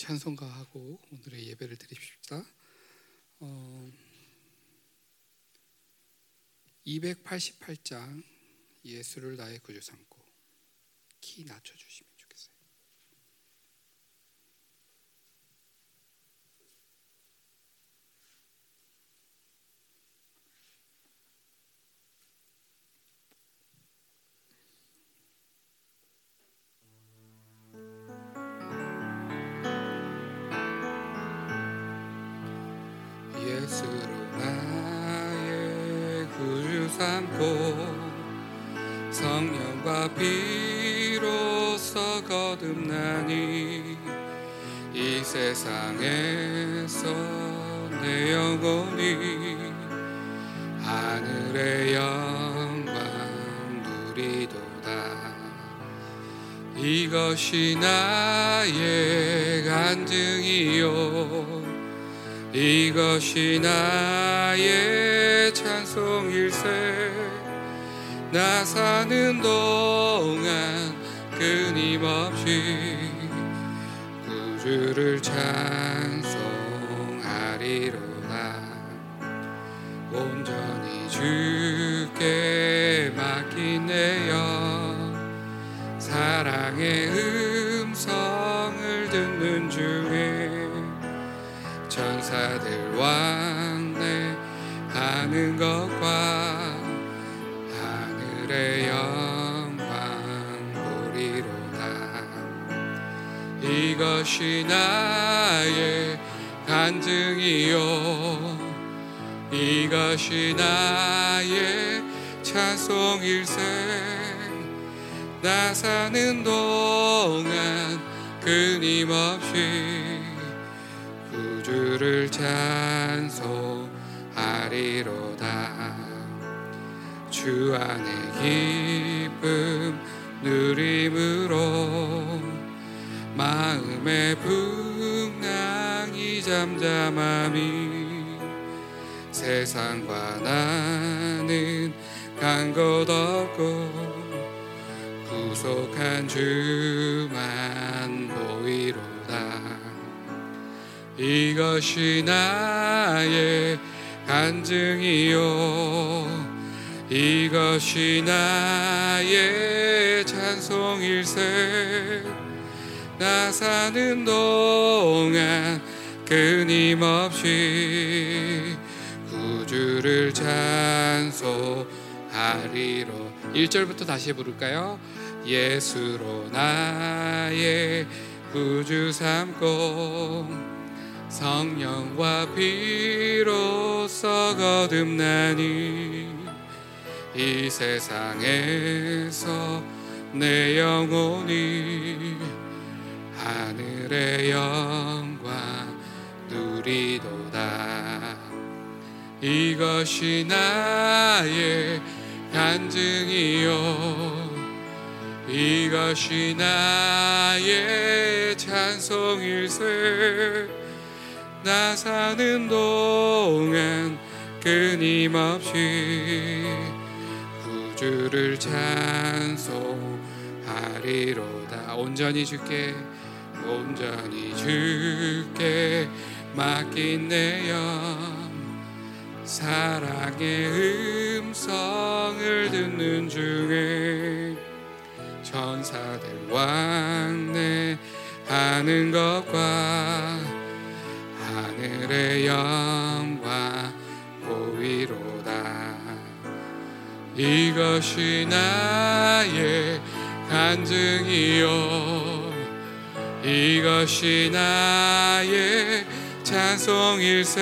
찬송가하고 오늘의 예배를 드립시다. 어, 288장 예수를 나의 구주 삼고 키 낮춰 주시면 삼고 성령과 피로써 거듭나니 이 세상에서 내 영혼이 하늘의 영광 누리도다. 이것이 나의 간증이요. 이것이 나의 찬송일세 나 사는 동안 끊임없이 구주를 찬송하리로다. 온전히 주께 내영 사랑의 음성을 듣는 중에 천사들 왕래 하는 것과 하늘의 영광 보리로다 이것이 나의 간증이요. 이것이 나의 찬송일세. 나 사는 동안 끊임없이 구주를 찬송하리로다 주 안에 기쁨 누림으로 마음의 풍랑이 잠잠함이 세상과 나는 간곳 없고 구속한 주만 보이로다. 이것이 나의 간증이요 이것이 나의 찬송일세 나 사는 동안 끊임없이 구주를 찬송하리로 1절부터 다시 부를까요? 예수로 나의 구주 삼고 성령과 피로써 거듭나니 이 세상에서 내 영혼이 하늘의 영광 누리도다. 이것이 나의 간증이요. 이것이 나의 찬송일세. 나 사는 동안 끊임없이 구 주를 찬송하리로다. 온전히 주께 온전히 주께 맡긴 내 영. 사랑의 음성을 듣는 중에 천사들 왕래 하는 것과 하늘의 영광 보이로다 이것이 나의 간증이요. 이것이 나의 찬송일세.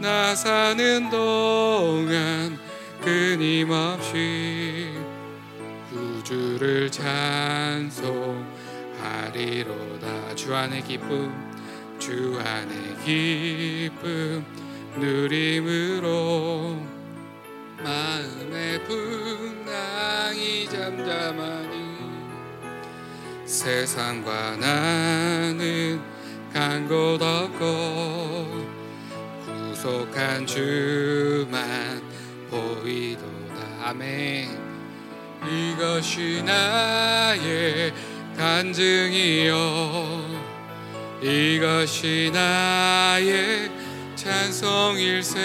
나 사는 동안 끊임없이 구주를 찬송하리로다. 주 안의 기쁨 주 안의 기쁨 누림으로 마음의 풍랑이 잠잠하니 세상과 나는 간 곳 없고 구속한 주만 보이도다. 아멘. 이것이 나의 간증이요. 이것이 나의 찬송일세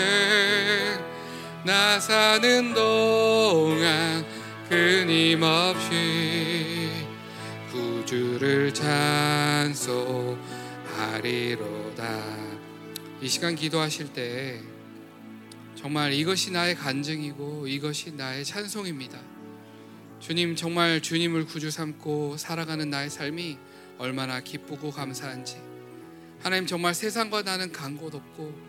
나 사는 동안 끊임없이 구주를 찬송하리로다. 이 시간 기도하실 때 정말 이것이 나의 간증이고 이것이 나의 찬송입니다. 주님 정말 주님을 구주 삼고 살아가는 나의 삶이 얼마나 기쁘고 감사한지 하나님 정말 세상과 나는 간곳 없고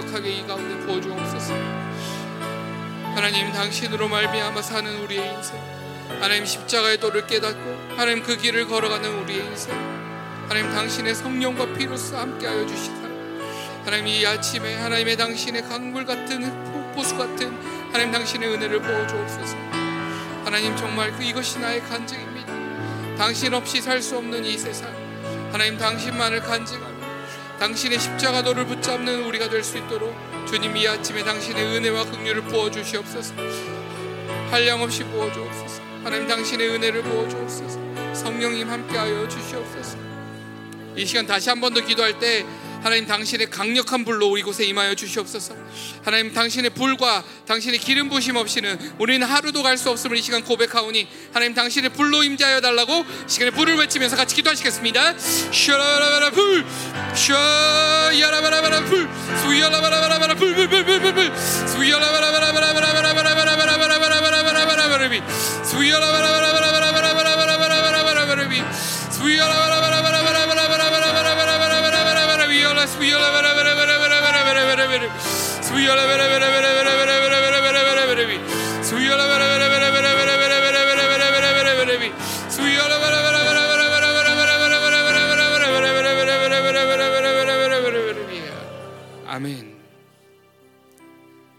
강력하게 이 가운데 보여주옵소서. 하나님 당신으로 말미암아 사는 우리의 인생. 하나님 십자가의 도를 깨닫고 하나님 그 길을 걸어가는 우리의 인생. 하나님 당신의 성령과 피로써 함께하여 주시다. 하나님 이 아침에 하나님의 당신의 강물 같은 보수 같은 하나님 당신의 은혜를 보여주옵소서. 하나님 정말 그 이것이 나의 간증입니다. 당신 없이 살 수 없는 이 세상. 하나님 당신만을 간증하고 당신의 십자가도를 붙잡는 우리가 될 수 있도록 주님 이 아침에 당신의 은혜와 긍휼을 부어 주시옵소서. 한량없이 부어 주옵소서. 하나님 당신의 은혜를 부어 주옵소서. 성령님 함께하여 주시옵소서. 이 시간 다시 한 번 더 기도할 때 하나님 당신의 강력한 불로 우리 곳에 임하여 주시옵소서. 하나님 당신의 불과 당신의 기름 부심 없이는 우리는 하루도 갈 수 없음을 이 시간 고백하오니 하나님 당신의 불로 임재하여 달라고 시간에 불을 외치면서 같이 기도하시겠습니다. 슈라바라바라 불, 슈야라바라바라 불, 수야라바라바라 불, 불, 불, 불, 불, 불, 수야라바라바라바라바라바라바라바라바라바라바라바라바라비, 수야라바라바라바라바라바라바라바라바라비, 수야라바라 아멘.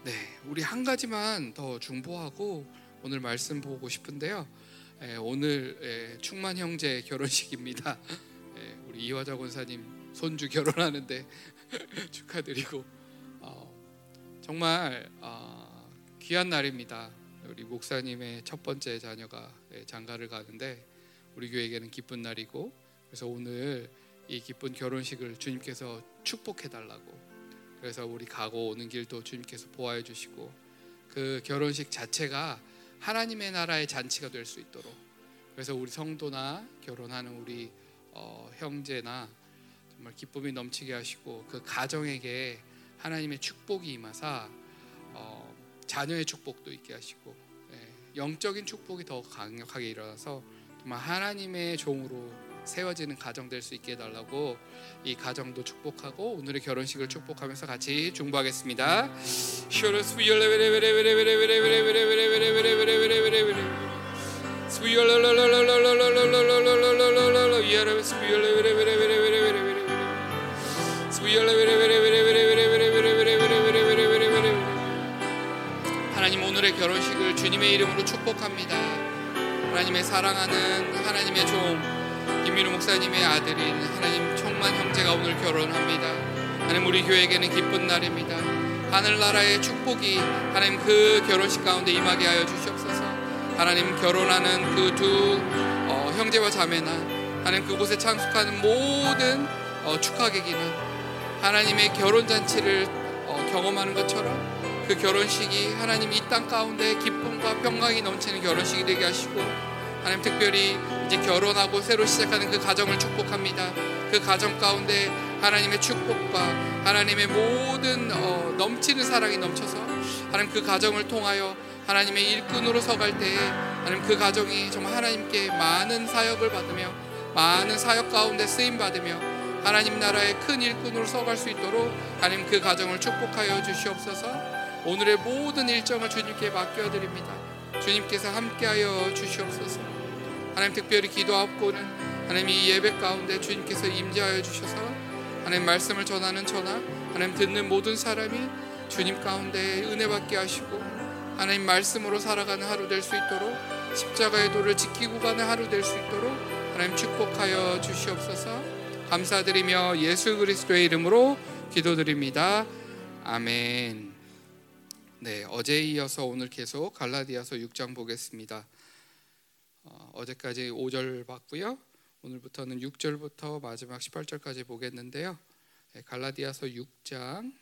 네, 우리 한 가지만 더 중보하고 오늘 말씀 보고 싶은데요. 에, 오늘 에, 충만 형제 결혼식입니다. 에, 우리 이화자 권사님 손주 결혼하는데 축하드리고 어, 정말 어, 귀한 날입니다. 우리 목사님의 첫 번째 자녀가 장가를 가는데 우리 교회에게는 기쁜 날이고 그래서 오늘 이 기쁜 결혼식을 주님께서 축복해 달라고 그래서 우리 가고 오는 길도 주님께서 보호해 주시고 그 결혼식 자체가 하나님의 나라의 잔치가 될 수 있도록 그래서 우리 성도나 결혼하는 우리 어, 형제나 기쁨이 넘치게 하시고 그 가정에게 하나님의 축복이 임하사 어, 자녀의 축복도 있게 하시고 예, 영적인 축복이 더 강력하게 일어나서 정말 하나님의 종으로 세워지는 가정 될 수 있게 해달라고 이 가정도 축복하고 오늘의 결혼식을 축복하면서 같이 중보하겠습니다. 하나님 오늘의 결혼식을 주님의 이름으로 축복합니다. 하나님의 사랑하는 하나님의 종 김민우 목사님의 아들인 하나님 청만 형제가 오늘 결혼합니다. 하나님 우리 교회에게는 기쁜 날입니다. 하늘나라의 축복이 하나님 그 결혼식 가운데 임하게 하여 주시옵소서. 하나님 결혼하는 그두 어, 형제와 자매나 하나님 그곳에 참석하는 모든 어, 축하객이나 하나님의 결혼 잔치를 어, 경험하는 것처럼 그 결혼식이 하나님 이 땅 가운데 기쁨과 평강이 넘치는 결혼식이 되게 하시고 하나님 특별히 이제 결혼하고 새로 시작하는 그 가정을 축복합니다. 그 가정 가운데 하나님의 축복과 하나님의 모든 어, 넘치는 사랑이 넘쳐서 하나님 그 가정을 통하여 하나님의 일꾼으로 서갈 때에 하나님 그 가정이 정말 하나님께 많은 사역을 받으며 많은 사역 가운데 쓰임 받으며 하나님 나라의 큰 일꾼으로 서갈 수 있도록 하나님 그 가정을 축복하여 주시옵소서. 오늘의 모든 일정을 주님께 맡겨 드립니다. 주님께서 함께하여 주시옵소서. 하나님 특별히 기도하옵고는 하나님 이 예배 가운데 주님께서 임재하여 주셔서 하나님 말씀을 전하는 전하 하나님 듣는 모든 사람이 주님 가운데 은혜 받게 하시고 하나님 말씀으로 살아가는 하루 될 수 있도록 십자가의 도를 지키고 가는 하루 될 수 있도록 하나님 축복하여 주시옵소서 감사드리며 예수 그리스도의 이름으로 기도드립니다. 아멘. 네, 어제에 이어서 오늘 계속 갈라디아서 6장 보겠습니다. 어, 제까지 5절 봤고요. 오늘부터는 6절부터 마지막 18절까지 보겠는데요. 네, 갈라디아서 6장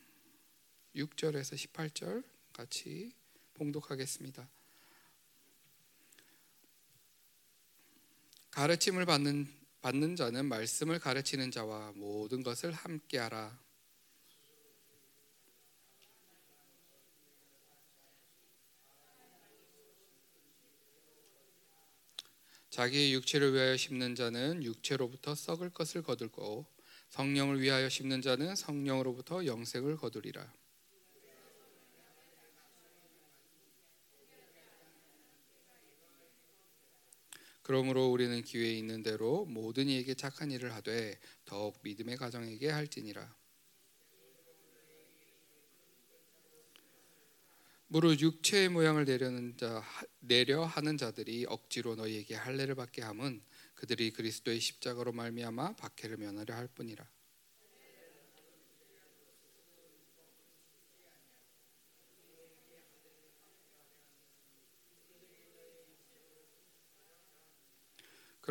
6절에서 18절 같이 봉독하겠습니다. 가르침을 받는 받는 자는 말씀을 가르치는 자와 모든 것을 함께하라. 자기의 육체를 위하여 심는 자는 육체로부터 썩을 것을 거둘고 성령을 위하여 심는 자는 성령으로부터 영생을 거두리라. 그러므로 우리는 기회에 있는 대로 모든 이에게 착한 일을 하되 더욱 믿음의 가정에게 할지니라. 무릇 육체의 모양을 내려는 자 내려 하는 자들이 억지로 너희에게 할례를 받게 함은 그들이 그리스도의 십자가로 말미암아 박해를 면하려 할 뿐이라.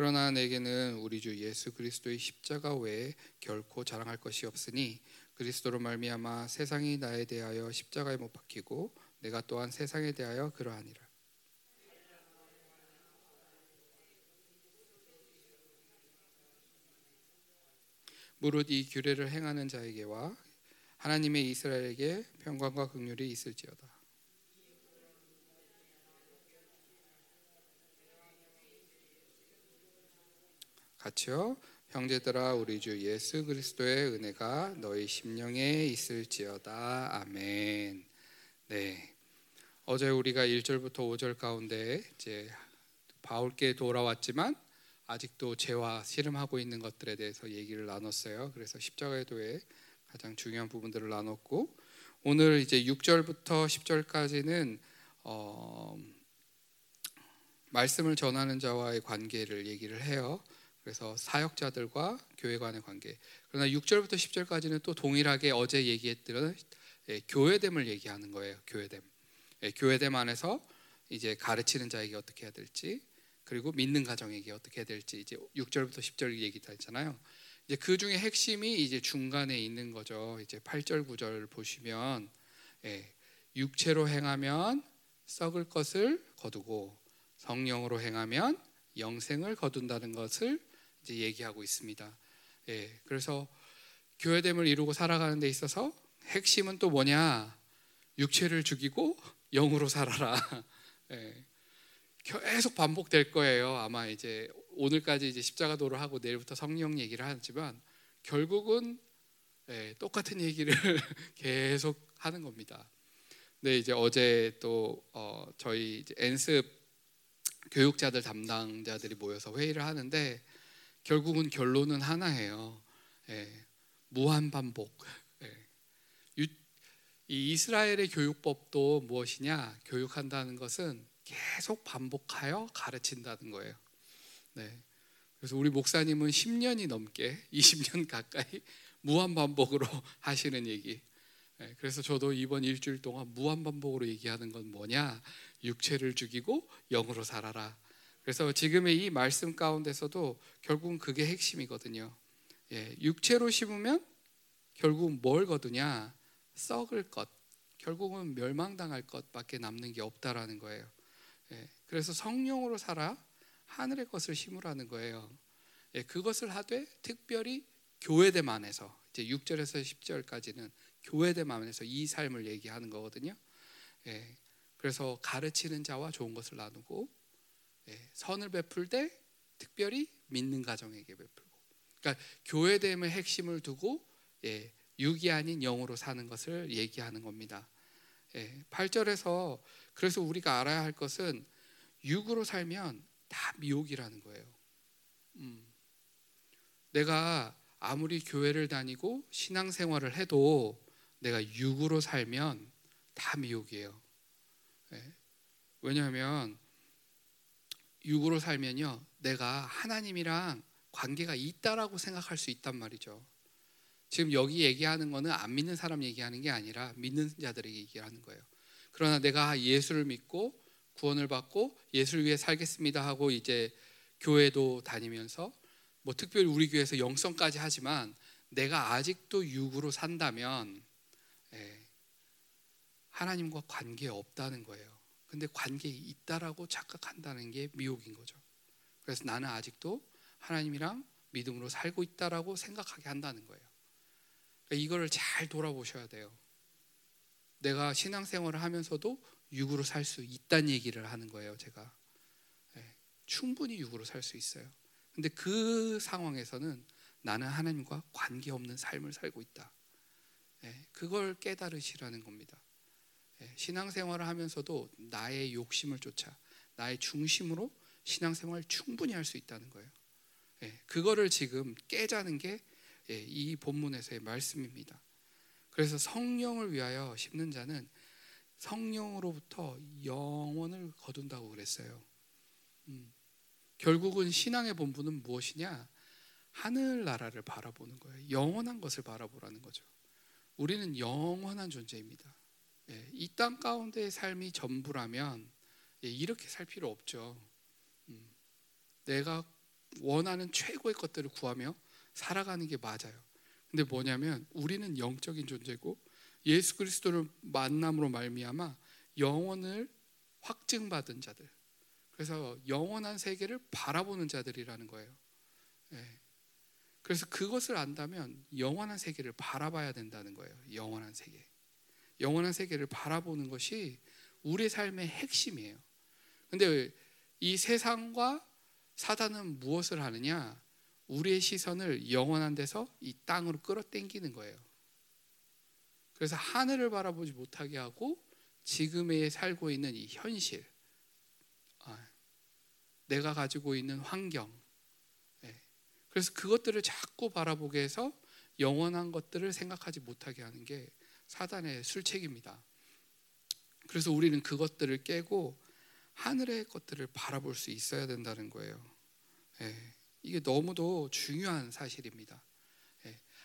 그러나 내게는 우리 주 예수 그리스도의 십자가 외에 결코 자랑할 것이 없으니 그리스도로 말미암아 세상이 나에 대하여 십자가에 못 박히고 내가 또한 세상에 대하여 그러하니라. 무릇 이 규례를 행하는 자에게와 하나님의 이스라엘에게 평강과 긍휼이 있을지어다. 같이요. 형제들아 우리 주 예수 그리스도의 은혜가 너희 심령에 있을지어다. 아멘. 네. 어제 우리가 1절부터 5절 가운데 이제 바울께 돌아왔지만 아직도 죄와 씨름하고 있는 것들에 대해서 얘기를 나눴어요. 그래서 십자가의 도에 가장 중요한 부분들을 나눴고 오늘 이제 6절부터 10절까지는 어, 말씀을 전하는 자와의 관계를 얘기를 해요. 그래서 사역자들과 교회 간의 관계. 그러나 6절부터 10절까지는 또 동일하게 어제 얘기했던 예, 교회됨을 얘기하는 거예요. 교회됨. 예, 교회됨 안에서 이제 가르치는 자에게 어떻게 해야 될지, 그리고 믿는 가정에게 어떻게 해야 될지 이제 6절부터 10절 얘기 다 했잖아요. 이제 그 중에 핵심이 이제 중간에 있는 거죠. 이제 8절 9절 보시면 예, 육체로 행하면 썩을 것을 거두고 성령으로 행하면 영생을 거둔다는 것을 이제 얘기하고 있습니다. 예, 그래서 교회됨을 이루고 살아가는 데 있어서 핵심은 또 뭐냐? 육체를 죽이고 영으로 살아라. 예, 계속 반복될 거예요. 아마 이제 오늘까지 이제 십자가도를 하고 내일부터 성령 얘기를 하지만 결국은 예, 똑같은 얘기를 계속 하는 겁니다. 네, 이제 어제 또 어, 저희 이제 엔습 교육자들 담당자들이 모여서 회의를 하는데 결국은 결론은 하나예요. 예, 무한 반복. 예. 이 이스라엘의 교육법도 무엇이냐? 교육한다는 것은 계속 반복하여 가르친다는 거예요. 네. 그래서 우리 목사님은 10년이 넘게 20년 가까이 무한 반복으로 하시는 얘기. 네. 그래서 저도 이번 일주일 동안 무한 반복으로 얘기하는 건 뭐냐? 육체를 죽이고 영으로 살아라. 그래서 지금의 이 말씀 가운데서도 결국은 그게 핵심이거든요. 예, 육체로 심으면 결국 뭘 거두냐? 썩을 것. 결국은 멸망당할 것밖에 남는 게 없다라는 거예요. 예, 그래서 성령으로 살아 하늘의 것을 심으라는 거예요. 예, 그것을 하되 특별히 교회됨 안에서 이제 6절에서 10절까지는 교회됨 안에서 이 삶을 얘기하는 거거든요. 예, 그래서 가르치는 자와 좋은 것을 나누고 예, 선을 베풀 때 특별히 믿는 가정에게 베풀고 그러니까 교회됨의 핵심을 두고 예, 육이 아닌 영으로 사는 것을 얘기하는 겁니다. 예, 8절에서 그래서 우리가 알아야 할 것은 육으로 살면 다 미혹이라는 거예요. 음. 내가 아무리 교회를 다니고 신앙생활을 해도 내가 육으로 살면 다 미혹이에요. 네. 왜냐하면 육으로 살면요, 내가 하나님이랑 관계가 있다라고 생각할 수 있단 말이죠. 지금 여기 얘기하는 거는 안 믿는 사람 얘기하는 게 아니라 믿는 자들에게 얘기하는 거예요. 그러나 내가 예수를 믿고 구원을 받고 예수를 위해 살겠습니다 하고 이제 교회도 다니면서 뭐 특별히 우리 교회에서 영성까지 하지만 내가 아직도 육으로 산다면 예, 하나님과 관계 없다는 거예요. 근데 관계 있다라고 착각한다는 게 미혹인 거죠. 그래서 나는 아직도 하나님이랑 믿음으로 살고 있다라고 생각하게 한다는 거예요. 그러니까 이거를 잘 돌아보셔야 돼요. 내가 신앙생활을 하면서도 육으로 살 수 있다는 얘기를 하는 거예요, 제가. 네, 충분히 육으로 살 수 있어요. 근데 그 상황에서는 나는 하나님과 관계 없는 삶을 살고 있다. 네, 그걸 깨달으시라는 겁니다. 네, 신앙생활을 하면서도 나의 욕심을 쫓아 나의 중심으로 신앙생활을 충분히 할 수 있다는 거예요. 그거를 지금 깨자는 게 이 본문에서의 말씀입니다. 그래서 성령을 위하여 심는 자는 성령으로부터 영원을 거둔다고 그랬어요. 음. 결국은 신앙의 본분은 무엇이냐? 하늘나라를 바라보는 거예요. 영원한 것을 바라보라는 거죠. 우리는 영원한 존재입니다. 예, 이땅 가운데의 삶이 전부라면 예, 이렇게 살 필요 없죠. 음. 내가 원하는 최고의 것들을 구하며 살아가는 게 맞아요. 근데 뭐냐면 우리는 영적인 존재고 예수 그리스도를 만남으로 말미암아 영혼을 확증받은 자들. 그래서 영원한 세계를 바라보는 자들이라는 거예요. 네. 그래서 그것을 안다면 영원한 세계를 바라봐야 된다는 거예요. 영원한 세계. 영원한 세계를 바라보는 것이 우리 삶의 핵심이에요. 근데 이 세상과 사단은 무엇을 하느냐? 우리의 시선을 영원한 데서 이 땅으로 끌어당기는 거예요. 그래서 하늘을 바라보지 못하게 하고 지금에 살고 있는 이 현실, 아, 내가 가지고 있는 환경, 예. 그래서 그것들을 자꾸 바라보게 해서 영원한 것들을 생각하지 못하게 하는 게 사단의 술책입니다. 그래서 우리는 그것들을 깨고 하늘의 것들을 바라볼 수 있어야 된다는 거예요. 예. 이게 너무도 중요한 사실입니다.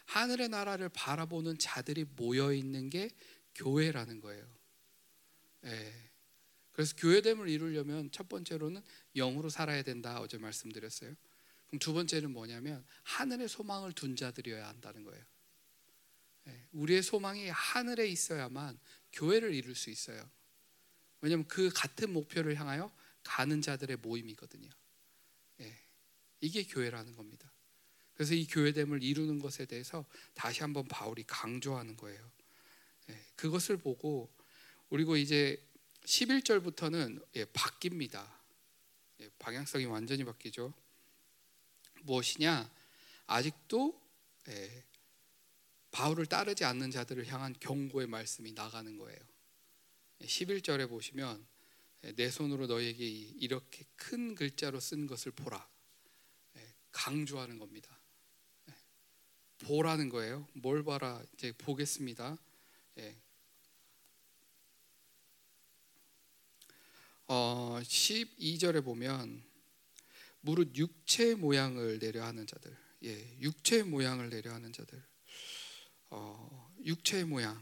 하늘의 나라를 바라보는 자들이 모여 있는 게 교회라는 거예요. 예. 그래서 교회됨을 이루려면 첫 번째로는 영으로 살아야 된다 어제 말씀드렸어요. 그럼 두 번째는 뭐냐면 하늘의 소망을 둔 자들이어야 한다는 거예요. 예. 우리의 소망이 하늘에 있어야만 교회를 이룰 수 있어요. 왜냐하면 그 같은 목표를 향하여 가는 자들의 모임이거든요. 예. 이게 교회라는 겁니다. 그래서 이 교회됨을 이루는 것에 대해서 다시 한번 바울이 강조하는 거예요. 예, 그것을 보고 그리고 이제 11절부터는 예, 바뀝니다. 예, 방향성이 완전히 바뀌죠. 무엇이냐? 아직도 예, 바울을 따르지 않는 자들을 향한 경고의 말씀이 나가는 거예요. 11절에 예, 보시면 예, 내 손으로 너에게 이렇게 큰 글자로 쓴 것을 보라. 강조하는 겁니다. 보라는 거예요. 뭘 봐라? 이제 보겠습니다. 예. 어, 12절에 보면 무릇 육체 모양을 내려 하는 자들. 예, 육체 모양을 내려 하는 자들. 어, 육체 모양.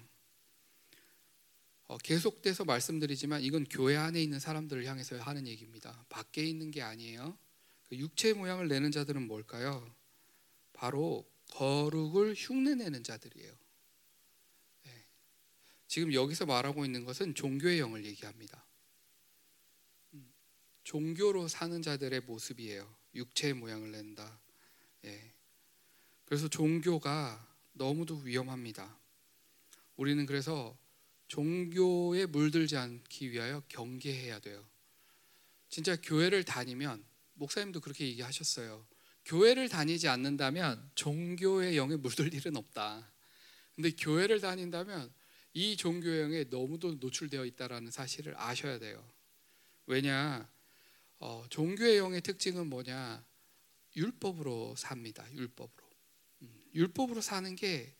어, 계속돼서 말씀드리지만 이건 교회 안에 있는 사람들을 향해서 하는 얘기입니다. 밖에 있는 게 아니에요. 그 육체 모양을 내는 자들은 뭘까요? 바로 거룩을 흉내내는 자들이에요. 네. 지금 여기서 말하고 있는 것은 종교의 영을 얘기합니다. 음, 종교로 사는 자들의 모습이에요. 육체의 모양을 낸다. 예. 그래서 종교가 너무도 위험합니다. 우리는 그래서 종교에 물들지 않기 위하여 경계해야 돼요. 진짜 교회를 다니면 목사님도 그렇게 얘기하셨어요. 교회를 다니지 않는다면 종교의 영에 물들 일은 없다. 근데 교회를 다닌다면 이 종교의 영에 너무도 노출되어 있다라는 사실을 아셔야 돼요. 왜냐? 어, 종교의 영의 특징은 뭐냐? 율법으로 삽니다. 율법으로. 음, 율법으로 사는 게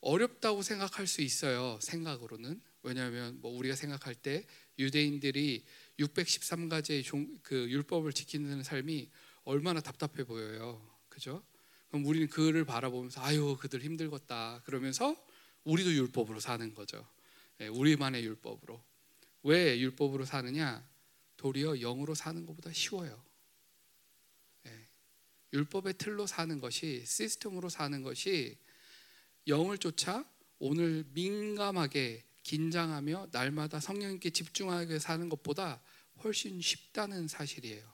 어렵다고 생각할 수 있어요. 생각으로는. 왜냐하면 뭐 우리가 생각할 때 유대인들이 613가지의 종, 그 율법을 지키는 삶이 얼마나 답답해 보여요. 그죠? 그럼 우리는 그를 바라보면서 아유 그들 힘들겠다 그러면서 우리도 율법으로 사는 거죠. 예, 우리만의 율법으로. 왜 율법으로 사느냐? 도리어 영으로 사는 것보다 쉬워요. 예, 율법의 틀로 사는 것이 시스템으로 사는 것이 영을 쫓아 오늘 민감하게 긴장하며 날마다 성령님께 집중하게 사는 것보다 훨씬 쉽다는 사실이에요.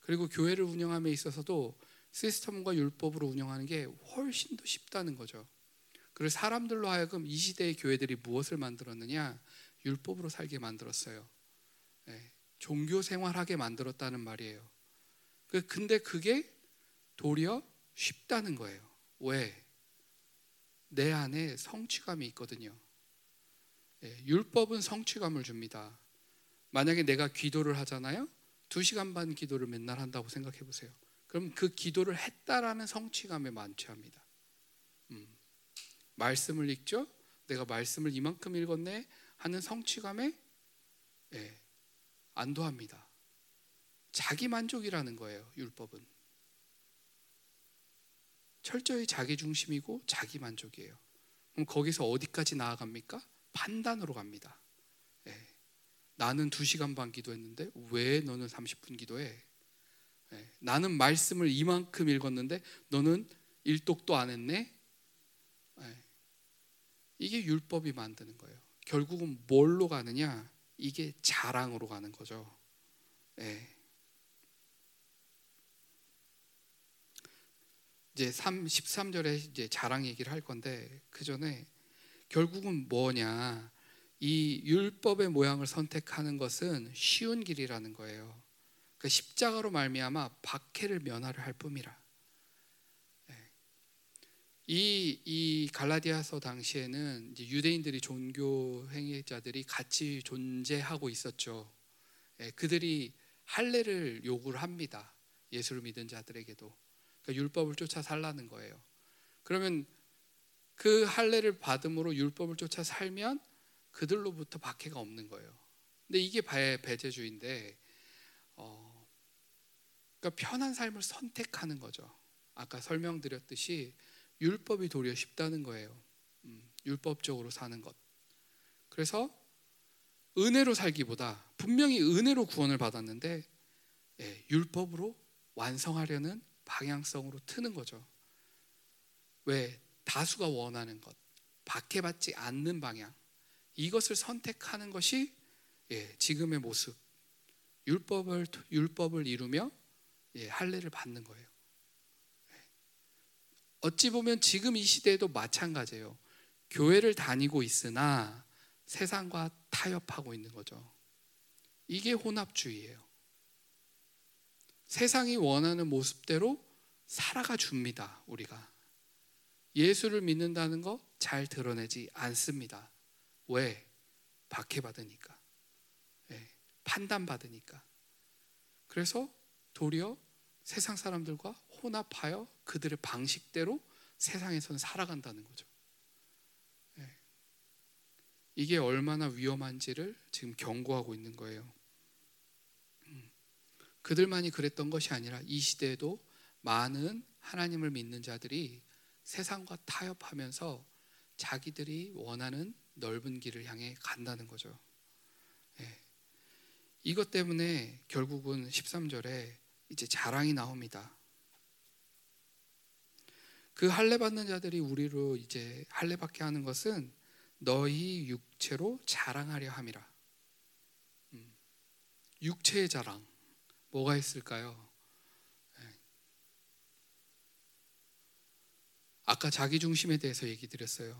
그리고 교회를 운영함에 있어서도 시스템과 율법으로 운영하는 게 훨씬 더 쉽다는 거죠. 그리고 사람들로 하여금 이 시대의 교회들이 무엇을 만들었느냐? 율법으로 살게 만들었어요. 네, 종교 생활하게 만들었다는 말이에요. 그, 근데 그게 도리어 쉽다는 거예요. 왜? 내 안에 성취감이 있거든요. 네, 율법은 성취감을 줍니다. 만약에 내가 기도를 하잖아요. 두 시간 반 기도를 맨날 한다고 생각해 보세요. 그럼 그 기도를 했다라는 성취감에 만취합니다. 음. 말씀을 읽죠. 내가 말씀을 이만큼 읽었네 하는 성취감에 예, 안도합니다. 자기 만족이라는 거예요. 율법은 철저히 자기 중심이고 자기 만족이에요. 그럼 거기서 어디까지 나아갑니까? 판단으로 갑니다. 예. 나는 2시간 반 기도했는데 왜 너는 30분 기도해? 예. 나는 말씀을 이만큼 읽었는데 너는 일독도 안 했네? 예. 이게 율법이 만드는 거예요. 결국은 뭘로 가느냐? 이게 자랑으로 가는 거죠. 예. 이제 3, 13절에 이제 자랑 얘기를 할 건데 그 전에 결국은 뭐냐? 이 율법의 모양을 선택하는 것은 쉬운 길이라는 거예요. 그 십자가로 말미암아 박해를 면하려 할 뿐이라. 예. 이, 이 갈라디아서 당시에는 유대인들이 종교 행위자들이 같이 존재하고 있었죠. 예, 그들이 할례를 요구를 합니다. 예수를 믿은 자들에게도 그러니까 율법을 쫓아 살라는 거예요. 그러면 그 할례를 받음으로 율법을 쫓아 살면 그들로부터 박해가 없는 거예요. 근데 이게 배제주의인데, 어, 그러니까 편한 삶을 선택하는 거죠. 아까 설명드렸듯이 율법이 도리어 쉽다는 거예요. 음, 율법적으로 사는 것. 그래서 은혜로 살기보다 분명히 은혜로 구원을 받았는데 예, 율법으로 완성하려는 방향성으로 트는 거죠. 왜 다수가 원하는 것, 박해받지 않는 방향. 이것을 선택하는 것이 예, 지금의 모습. 율법을 율법을 이루며 예, 할례를 받는 거예요. 예. 어찌 보면 지금 이 시대에도 마찬가지예요. 교회를 다니고 있으나 세상과 타협하고 있는 거죠. 이게 혼합주의예요. 세상이 원하는 모습대로 살아가 줍니다. 우리가 예수를 믿는다는 거 잘 드러내지 않습니다. 왜? 박해받으니까. 네, 판단받으니까. 그래서 도리어 세상 사람들과 혼합하여 그들의 방식대로 세상에서는 살아간다는 거죠. 네. 이게 얼마나 위험한지를 지금 경고하고 있는 거예요. 음. 그들만이 그랬던 것이 아니라 이 시대에도 많은 하나님을 믿는 자들이 세상과 타협하면서 자기들이 원하는 넓은 길을 향해 간다는 거죠. 예. 이것 때문에 결국은 13절에 이제 자랑이 나옵니다. 그 할례 받는 자들이 우리로 이제 할례 받게 하는 것은 너희 육체로 자랑하려 함이라. 음. 육체의 자랑 뭐가 있을까요? 예. 아까 자기 중심에 대해서 얘기 드렸어요.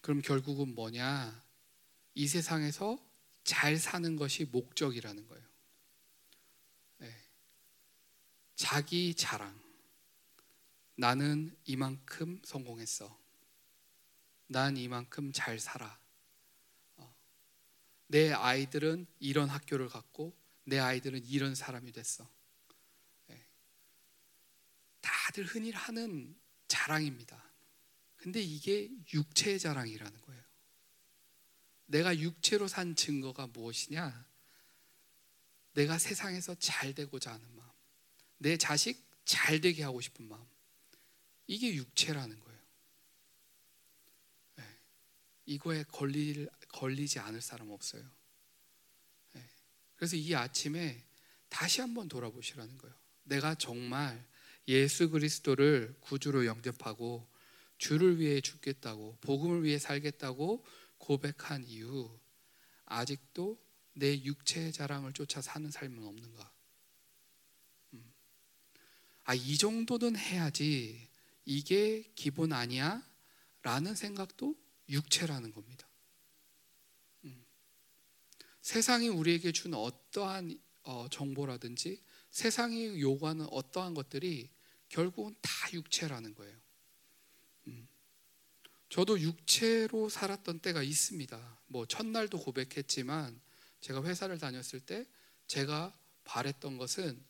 그럼 결국은 뭐냐? 이 세상에서 잘 사는 것이 목적이라는 거예요. 네. 자기 자랑. 나는 이만큼 성공했어. 난 이만큼 잘 살아. 어. 내 아이들은 이런 학교를 갔고, 내 아이들은 이런 사람이 됐어. 예. 다들 흔히 하는 자랑입니다. 근데 이게 육체의 자랑이라는 거예요. 내가 육체로 산 증거가 무엇이냐? 내가 세상에서 잘 되고자 하는 마음, 내 자식 잘 되게 하고 싶은 마음, 이게 육체라는 거예요. 네. 이거에 걸릴, 걸리지 않을 사람 없어요. 네. 그래서 이 아침에 다시 한번 돌아보시라는 거예요. 내가 정말 예수 그리스도를 구주로 영접하고 주를 위해 죽겠다고 복음을 위해 살겠다고 고백한 이후 아직도 내 육체의 자랑을 쫓아 사는 삶은 없는가? 음. 아, 이 정도는 해야지 이게 기본 아니야? 라는 생각도 육체라는 겁니다. 음. 세상이 우리에게 준 어떠한 어, 정보라든지 세상이 요구하는 어떠한 것들이 결국은 다 육체라는 거예요. 음. 저도 육체로 살았던 때가 있습니다. 뭐 첫날도 고백했지만 제가 회사를 다녔을 때 제가 바랬던 것은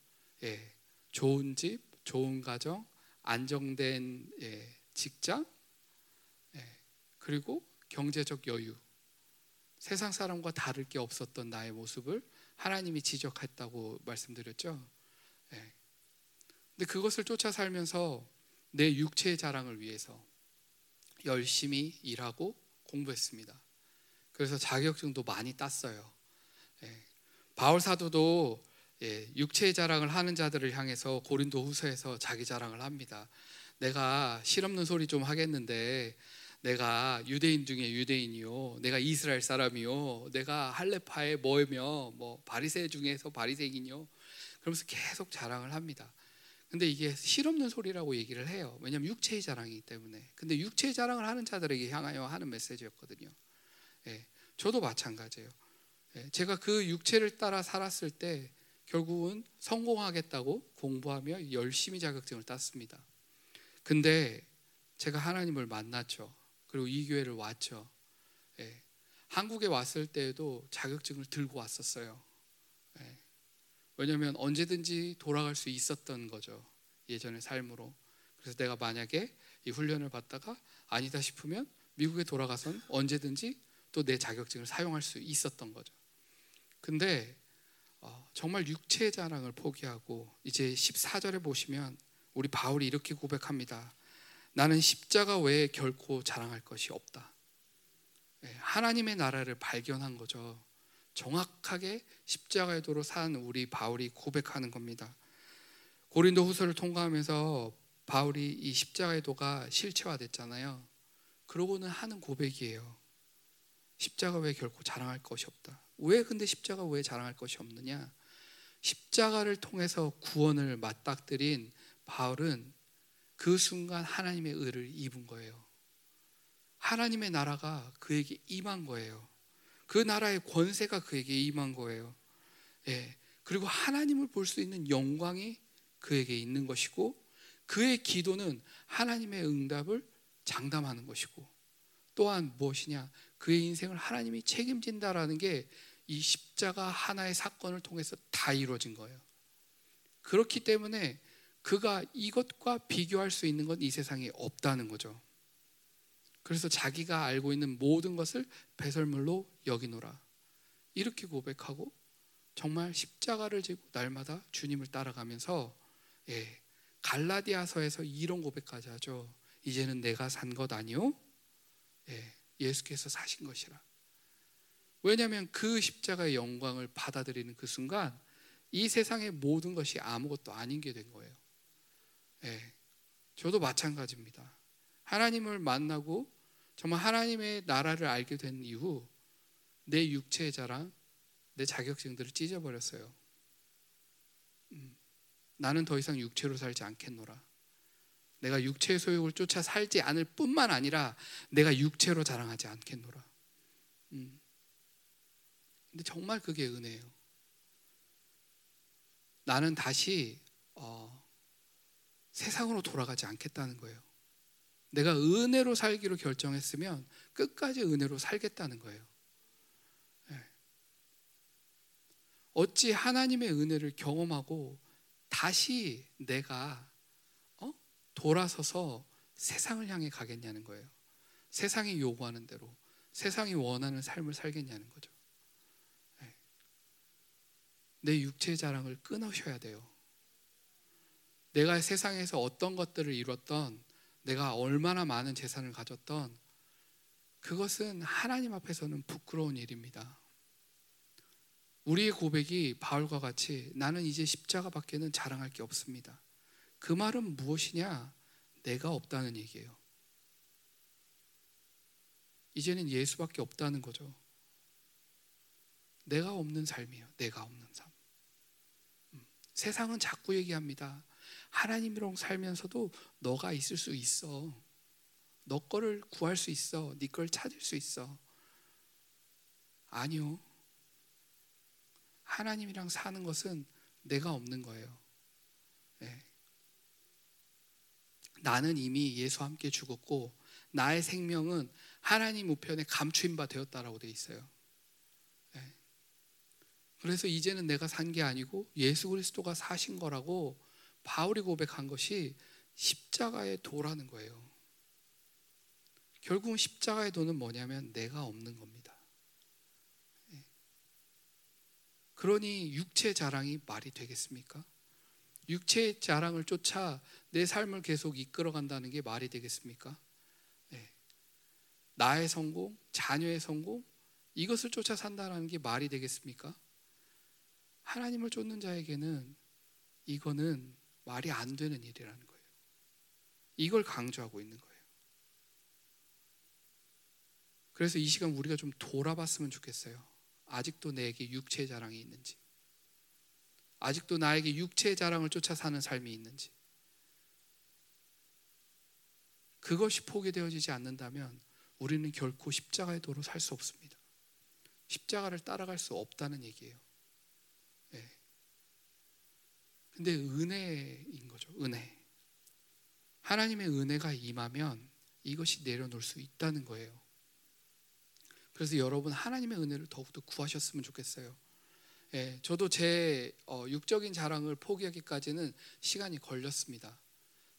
예, 좋은 집, 좋은 가정, 안정된 예, 직장, 예, 그리고 경제적 여유. 세상 사람과 다를 게 없었던 나의 모습을 하나님이 지적했다고 말씀드렸죠. 예. 근데 그것을 쫓아 살면서 내 육체의 자랑을 위해서 열심히 일하고 공부했습니다. 그래서 자격증도 많이 땄어요. 예. 바울 사도도 예, 육체의 자랑을 하는 자들을 향해서 고린도 후서에서 자기 자랑을 합니다. 내가 실없는 소리 좀 하겠는데 내가 유대인 중에 유대인이요, 내가 이스라엘 사람이요, 내가 할레파의 뭐며 뭐 바리새 중에서 바리새인이요. 그러면서 계속 자랑을 합니다. 근데 이게 실없는 소리라고 얘기를 해요. 왜냐하면 육체의 자랑이기 때문에. 근데 육체의 자랑을 하는 자들에게 향하여 하는 메시지였거든요. 예, 저도 마찬가지예요. 예, 제가 그 육체를 따라 살았을 때 결국은 성공하겠다고 공부하며 열심히 자격증을 땄습니다. 근데 제가 하나님을 만났죠. 그리고 이 교회를 왔죠. 예, 한국에 왔을 때에도 자격증을 들고 왔었어요. 예, 왜냐하면 언제든지 돌아갈 수 있었던 거죠. 예전의 삶으로. 그래서 내가 만약에 이 훈련을 받다가 아니다 싶으면 미국에 돌아가선 언제든지 또 내 자격증을 사용할 수 있었던 거죠. 근데 어, 정말 육체의 자랑을 포기하고 이제 14절에 보시면 우리 바울이 이렇게 고백합니다. 나는 십자가 외에 결코 자랑할 것이 없다. 예, 하나님의 나라를 발견한 거죠. 정확하게 십자가의 도로 산 우리 바울이 고백하는 겁니다. 고린도 후서를 통과하면서 바울이 이 십자가의 도가 실체화됐잖아요. 그러고는 하는 고백이에요. 십자가 외에 결코 자랑할 것이 없다. 왜 근데 십자가 왜 자랑할 것이 없느냐? 십자가를 통해서 구원을 맞닥뜨린 바울은 그 순간 하나님의 의를 입은 거예요. 하나님의 나라가 그에게 임한 거예요. 그 나라의 권세가 그에게 임한 거예요. 예. 그리고 하나님을 볼 수 있는 영광이 그에게 있는 것이고 그의 기도는 하나님의 응답을 장담하는 것이고 또한 무엇이냐 그의 인생을 하나님이 책임진다라는 게 이 십자가 하나의 사건을 통해서 다 이루어진 거예요. 그렇기 때문에 그가 이것과 비교할 수 있는 건 이 세상에 없다는 거죠. 그래서 자기가 알고 있는 모든 것을 배설물로 여기노라. 이렇게 고백하고 정말 십자가를 지고 날마다 주님을 따라가면서 예, 갈라디아서에서 이런 고백까지 하죠. 이제는 내가 산 것 아니요. 예, 예수께서 사신 것이라. 왜냐하면 그 십자가의 영광을 받아들이는 그 순간 이 세상의 모든 것이 아무것도 아닌 게 된 거예요. 예, 저도 마찬가지입니다. 하나님을 만나고 정말 하나님의 나라를 알게 된 이후 내 육체의 자랑, 내 자격증들을 찢어버렸어요. 음, 나는 더 이상 육체로 살지 않겠노라. 내가 육체의 소욕을 쫓아 살지 않을 뿐만 아니라 내가 육체로 자랑하지 않겠노라. 음. 근데 정말 그게 은혜예요. 나는 다시 어, 세상으로 돌아가지 않겠다는 거예요. 내가 은혜로 살기로 결정했으면 끝까지 은혜로 살겠다는 거예요. 네. 어찌 하나님의 은혜를 경험하고 다시 내가 어? 돌아서서 세상을 향해 가겠냐는 거예요. 세상이 요구하는 대로 세상이 원하는 삶을 살겠냐는 거죠. 네. 내 육체 자랑을 끊으셔야 돼요. 내가 세상에서 어떤 것들을 이뤘던 내가 얼마나 많은 재산을 가졌던 그것은 하나님 앞에서는 부끄러운 일입니다. 우리의 고백이 바울과 같이 나는 이제 십자가밖에는 자랑할 게 없습니다. 그 말은 무엇이냐? 내가 없다는 얘기예요. 이제는 예수밖에 없다는 거죠. 내가 없는 삶이에요. 내가 없는 삶. 음, 세상은 자꾸 얘기합니다. 하나님이랑 살면서도 너가 있을 수 있어. 너 거를 구할 수 있어. 네 걸 찾을 수 있어. 아니요. 하나님이랑 사는 것은 내가 없는 거예요. 네. 나는 이미 예수와 함께 죽었고 나의 생명은 하나님 우편에 감추인 바 되었다라고 되어 있어요. 네. 그래서 이제는 내가 산 게 아니고 예수 그리스도가 사신 거라고 바울이 고백한 것이 십자가의 도라는 거예요. 결국은 십자가의 도는 뭐냐면 내가 없는 겁니다. 예. 그러니 육체 자랑이 말이 되겠습니까? 육체 자랑을 쫓아 내 삶을 계속 이끌어 간다는 게 말이 되겠습니까? 네. 나의 성공, 자녀의 성공, 이것을 쫓아 산다는 게 말이 되겠습니까? 하나님을 쫓는 자에게는 이거는 말이 안 되는 일이라는 거예요. 이걸 강조하고 있는 거예요. 그래서 이 시간 우리가 좀 돌아봤으면 좋겠어요. 아직도 내게 육체 자랑이 있는지. 아직도 나에게 육체 자랑을 쫓아 사는 삶이 있는지. 그것이 포기되어지지 않는다면 우리는 결코 십자가의 도로 살 수 없습니다. 십자가를 따라갈 수 없다는 얘기예요. 네. 근데 은혜인 거죠. 은혜. 하나님의 은혜가 임하면 이것이 내려놓을 수 있다는 거예요. 그래서 여러분 하나님의 은혜를 더욱더 구하셨으면 좋겠어요. 예, 저도 제 어, 육적인 자랑을 포기하기까지는 시간이 걸렸습니다.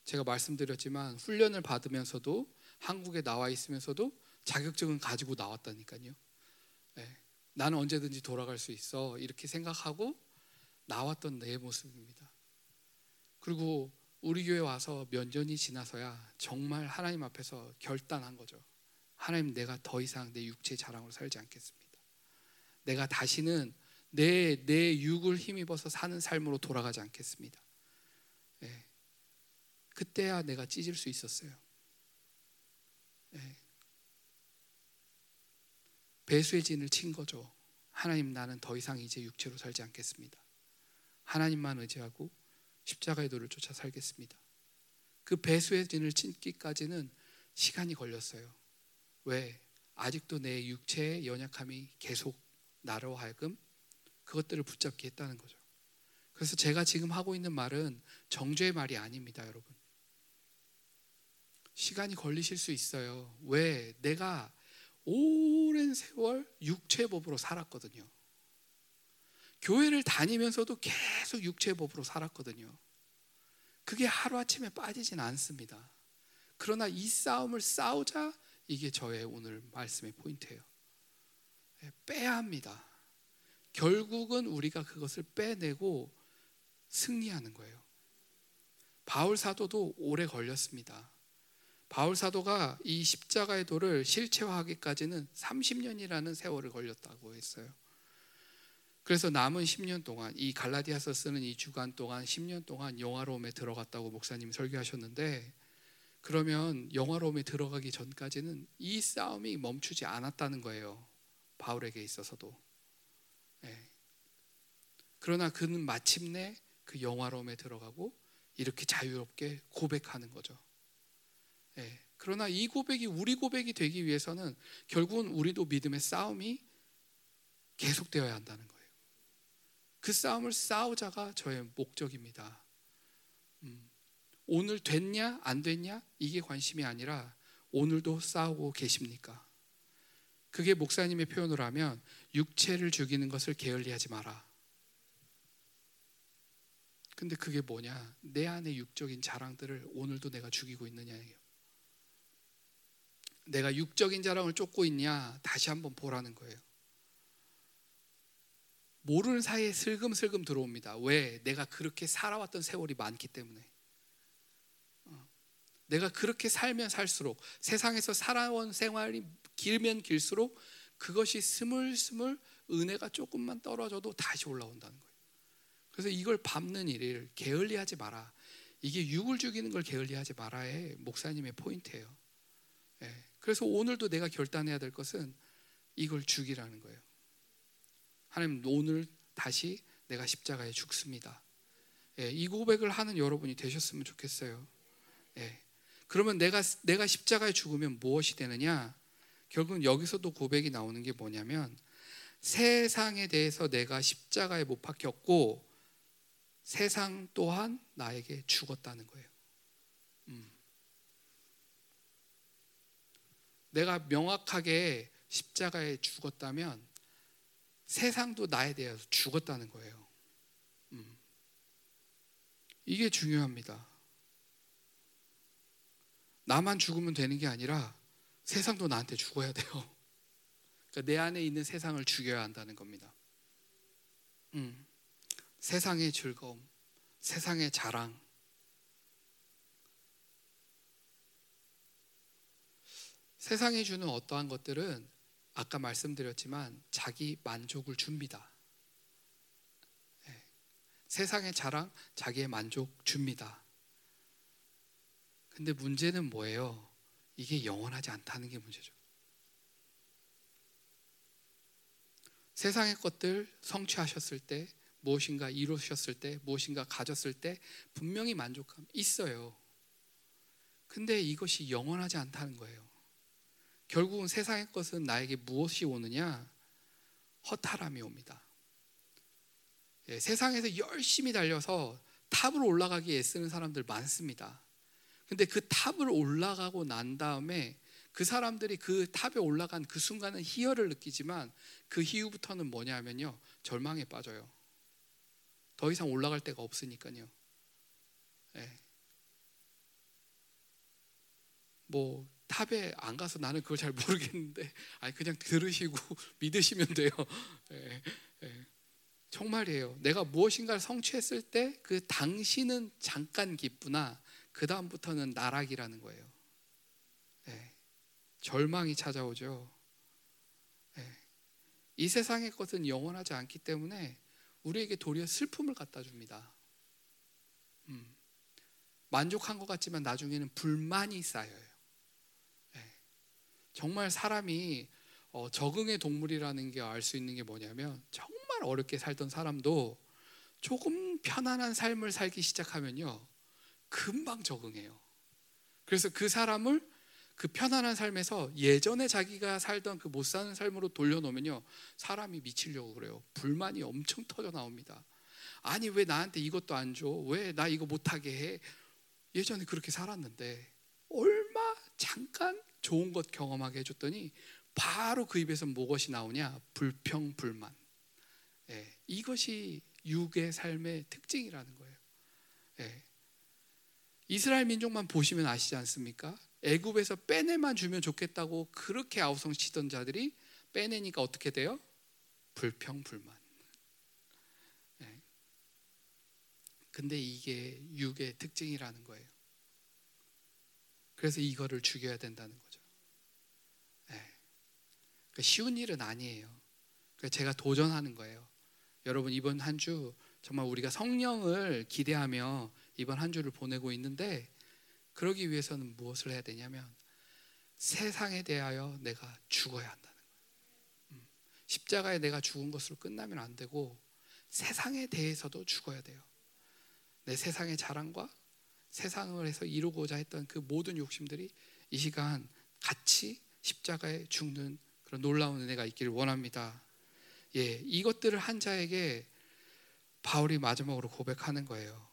제가 말씀드렸지만 훈련을 받으면서도 한국에 나와 있으면서도 자격증은 가지고 나왔다니까요. 예, 나는 언제든지 돌아갈 수 있어 이렇게 생각하고 나왔던 내 모습입니다. 그리고 우리 교회 와서 몇 년이 지나서야 정말 하나님 앞에서 결단한 거죠. 하나님 내가 더 이상 내 육체 자랑으로 살지 않겠습니다. 내가 다시는 내, 내 육을 힘입어서 사는 삶으로 돌아가지 않겠습니다. 네. 그때야 내가 찢을 수 있었어요. 네. 배수의 진을 친 거죠. 하나님 나는 더 이상 이제 육체로 살지 않겠습니다. 하나님만 의지하고 십자가의 도를 쫓아 살겠습니다. 그 배수의 진을 친기까지는 시간이 걸렸어요. 왜? 아직도 내 육체의 연약함이 계속 나로 하여금 그것들을 붙잡게 했다는 거죠. 그래서 제가 지금 하고 있는 말은 정죄의 말이 아닙니다, 여러분. 시간이 걸리실 수 있어요. 왜? 내가 오랜 세월 육체법으로 살았거든요. 교회를 다니면서도 계속 육체법으로 살았거든요. 그게 하루아침에 빠지진 않습니다. 그러나 이 싸움을 싸우자 이게 저의 오늘 말씀의 포인트예요. 네, 빼야 합니다. 결국은 우리가 그것을 빼내고 승리하는 거예요. 바울 사도도 오래 걸렸습니다. 바울 사도가 이 십자가의 도를 실체화하기까지는 30년이라는 세월을 걸렸다고 했어요. 그래서 남은 10년 동안 이 갈라디아서 쓰는 이 주간 동안 10년 동안 영화로움에 들어갔다고 목사님 설교하셨는데 그러면 영화로움에 들어가기 전까지는 이 싸움이 멈추지 않았다는 거예요. 바울에게 있어서도. 네. 그러나 그는 마침내 그 영화로움에 들어가고 이렇게 자유롭게 고백하는 거죠. 네. 그러나 이 고백이 우리 고백이 되기 위해서는 결국은 우리도 믿음의 싸움이 계속되어야 한다는 거예요. 그 싸움을 싸우자가 저의 목적입니다. 음. 오늘 됐냐 안 됐냐 이게 관심이 아니라 오늘도 싸우고 계십니까? 그게 목사님의 표현으로 하면 육체를 죽이는 것을 게을리하지 마라. 근데 그게 뭐냐? 내 안의 육적인 자랑들을 오늘도 내가 죽이고 있느냐예요. 내가 육적인 자랑을 쫓고 있냐? 다시 한번 보라는 거예요. 모르는 사이에 슬금슬금 들어옵니다. 왜? 내가 그렇게 살아왔던 세월이 많기 때문에. 어. 내가 그렇게 살면 살수록 세상에서 살아온 생활이 길면 길수록 그것이 스물스물 은혜가 조금만 떨어져도 다시 올라온다는 거예요. 그래서 이걸 밟는 일을 게을리하지 마라. 이게 육을 죽이는 걸 게을리하지 마라의 목사님의 포인트예요. 예. 그래서 오늘도 내가 결단해야 될 것은 이걸 죽이라는 거예요. 하나님 오늘 다시 내가 십자가에 죽습니다. 예, 이 고백을 하는 여러분이 되셨으면 좋겠어요. 예, 그러면 내가 내가 십자가에 죽으면 무엇이 되느냐? 결국은 여기서도 고백이 나오는 게 뭐냐면 세상에 대해서 내가 십자가에 못 박혔고 세상 또한 나에게 죽었다는 거예요. 음. 내가 명확하게 십자가에 죽었다면 세상도 나에 대해서 죽었다는 거예요. 음. 이게 중요합니다. 나만 죽으면 되는 게 아니라 세상도 나한테 죽어야 돼요. 그러니까 내 안에 있는 세상을 죽여야 한다는 겁니다. 음. 세상의 즐거움, 세상의 자랑. 세상이 주는 어떠한 것들은 아까 말씀드렸지만 자기 만족을 줍니다. 네. 세상의 자랑, 자기의 만족 줍니다. 근데 문제는 뭐예요? 이게 영원하지 않다는 게 문제죠. 세상의 것들 성취하셨을 때, 무엇인가 이루셨을 때, 무엇인가 가졌을 때 분명히 만족감 있어요. 근데 이것이 영원하지 않다는 거예요. 결국은 세상의 것은 나에게 무엇이 오느냐? 허탈함이 옵니다. 예, 세상에서 열심히 달려서 탑으로 올라가기 애쓰는 사람들 많습니다. 근데 그 탑을 올라가고 난 다음에 그 사람들이 그 탑에 올라간 그 순간은 희열을 느끼지만 그 이후부터는 뭐냐면요. 절망에 빠져요. 더 이상 올라갈 데가 없으니까요. 예. 뭐 탑에 안 가서 나는 그걸 잘 모르겠는데 아니 그냥 들으시고 믿으시면 돼요. 예, 예. 정말이에요. 내가 무엇인가를 성취했을 때 그 당신은 잠깐 기쁘나 그 다음부터는 나락이라는 거예요. 예. 절망이 찾아오죠. 예. 이 세상의 것은 영원하지 않기 때문에 우리에게 도리어 슬픔을 갖다 줍니다. 음. 만족한 것 같지만 나중에는 불만이 쌓여요. 정말 사람이 어, 적응의 동물이라는 게 알 수 있는 게 뭐냐면 정말 어렵게 살던 사람도 조금 편안한 삶을 살기 시작하면요 금방 적응해요. 그래서 그 사람을 그 편안한 삶에서 예전에 자기가 살던 그 못 사는 삶으로 돌려놓으면요 사람이 미치려고 그래요. 불만이 엄청 터져 나옵니다. 아니 왜 나한테 이것도 안 줘? 왜 나 이거 못하게 해? 예전에 그렇게 살았는데 얼마 잠깐 좋은 것 경험하게 해줬더니 바로 그 입에서 무엇이 나오냐? 불평, 불만. 예, 이것이 육의 삶의 특징이라는 거예요. 예. 이스라엘 민족만 보시면 아시지 않습니까? 애굽에서 빼내만 주면 좋겠다고 그렇게 아우성 치던 자들이 빼내니까 어떻게 돼요? 불평, 불만. 예. 근데 이게 육의 특징이라는 거예요. 그래서 이거를 죽여야 된다는 거죠. 그 쉬운 일은 아니에요. 제가 도전하는 거예요. 여러분 이번 한 주 정말 우리가 성령을 기대하며 이번 한 주를 보내고 있는데 그러기 위해서는 무엇을 해야 되냐면 세상에 대하여 내가 죽어야 한다는 거예요. 음, 십자가에 내가 죽은 것으로 끝나면 안 되고 세상에 대해서도 죽어야 돼요. 내 세상의 자랑과 세상을 해서 이루고자 했던 그 모든 욕심들이 이 시간 같이 십자가에 죽는 그런 놀라운 은혜가 있기를 원합니다. 예, 이것들을 한 자에게 바울이 마지막으로 고백하는 거예요.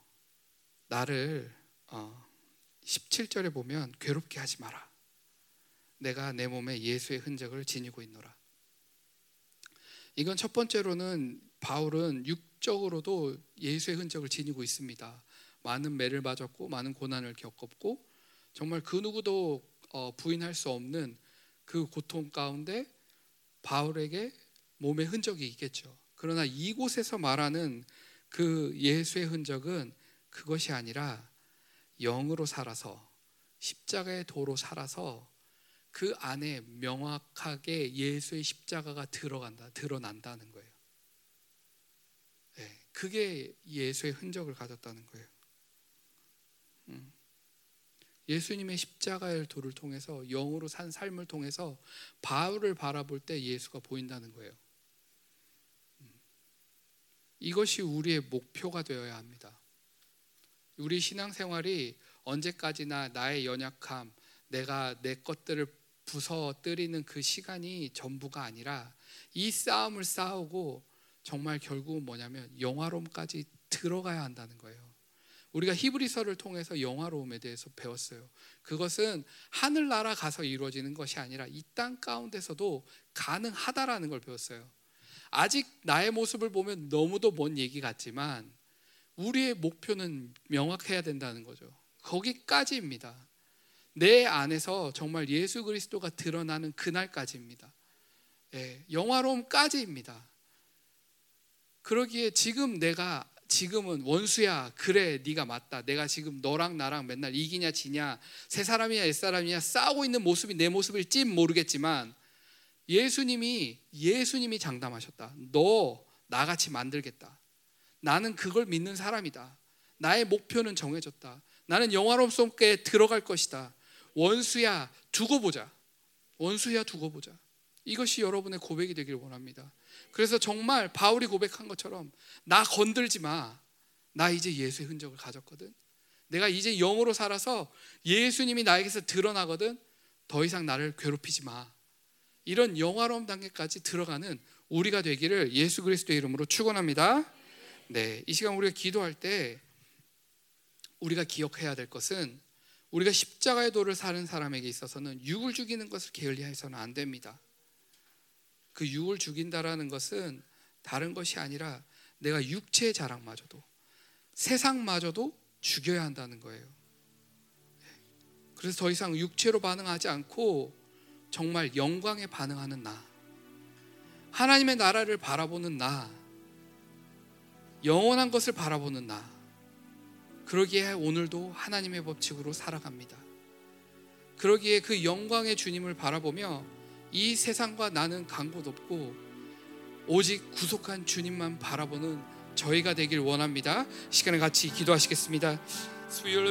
나를 어, 17절에 보면 괴롭게 하지 마라. 내가 내 몸에 예수의 흔적을 지니고 있노라. 이건 첫 번째로는 바울은 육적으로도 예수의 흔적을 지니고 있습니다. 많은 매를 맞았고 많은 고난을 겪었고 정말 그 누구도 어, 부인할 수 없는 그 고통 가운데 바울에게 몸의 흔적이 있겠죠. 그러나 이곳에서 말하는 그 예수의 흔적은 그것이 아니라 영으로 살아서 십자가의 도로 살아서 그 안에 명확하게 예수의 십자가가 들어간다, 드러난다는 거예요. 네, 그게 예수의 흔적을 가졌다는 거예요. 음. 예수님의 십자가의 도를 통해서 영으로 산 삶을 통해서 바울을 바라볼 때 예수가 보인다는 거예요. 음. 이것이 우리의 목표가 되어야 합니다. 우리 신앙생활이 언제까지나 나의 연약함, 내가 내 것들을 부서뜨리는 그 시간이 전부가 아니라 이 싸움을 싸우고 정말 결국은 뭐냐면 영화로움까지 들어가야 한다는 거예요. 우리가 히브리서를 통해서 영화로움에 대해서 배웠어요. 그것은 하늘나라 가서 이루어지는 것이 아니라 이 땅 가운데서도 가능하다라는 걸 배웠어요. 아직 나의 모습을 보면 너무도 먼 얘기 같지만 우리의 목표는 명확해야 된다는 거죠. 거기까지입니다. 내 안에서 정말 예수 그리스도가 드러나는 그날까지입니다. 예, 영화로움까지입니다. 그러기에 지금 내가 지금은 원수야 그래 네가 맞다. 내가 지금 너랑 나랑 맨날 이기냐 지냐 새 사람이야 옛 사람이야 싸우고 있는 모습이 내 모습일지 모르겠지만 예수님이 예수님이 장담하셨다. 너 나같이 만들겠다. 나는 그걸 믿는 사람이다. 나의 목표는 정해졌다. 나는 영화로움 속에 들어갈 것이다. 원수야 두고 보자. 원수야 두고 보자. 이것이 여러분의 고백이 되길 원합니다 그래서 정말 바울이 고백한 것처럼 나 건들지 마. 나 이제 예수의 흔적을 가졌거든. 내가 이제 영으로 살아서 예수님이 나에게서 드러나거든. 더 이상 나를 괴롭히지 마. 이런 영화로움 단계까지 들어가는 우리가 되기를 예수 그리스도의 이름으로 축원합니다. 네, 이 시간 우리가 기도할 때 우리가 기억해야 될 것은 우리가 십자가의 도를 사는 사람에게 있어서는 육을 죽이는 것을 게을리해서는 안 됩니다. 그 육을 죽인다라는 것은 다른 것이 아니라 내가 육체의 자랑마저도 세상마저도 죽여야 한다는 거예요. 그래서 더 이상 육체로 반응하지 않고 정말 영광에 반응하는 나. 하나님의 나라를 바라보는 나. 영원한 것을 바라보는 나. 그러기에 오늘도 하나님의 법칙으로 살아갑니다. 그러기에 그 영광의 주님을 바라보며 이 세상과 나는 간 곳 없고 오직 구속한 주님만 바라보는 저희가 되길 원합니다. 시간을 같이 기도하시겠습니다. 수요일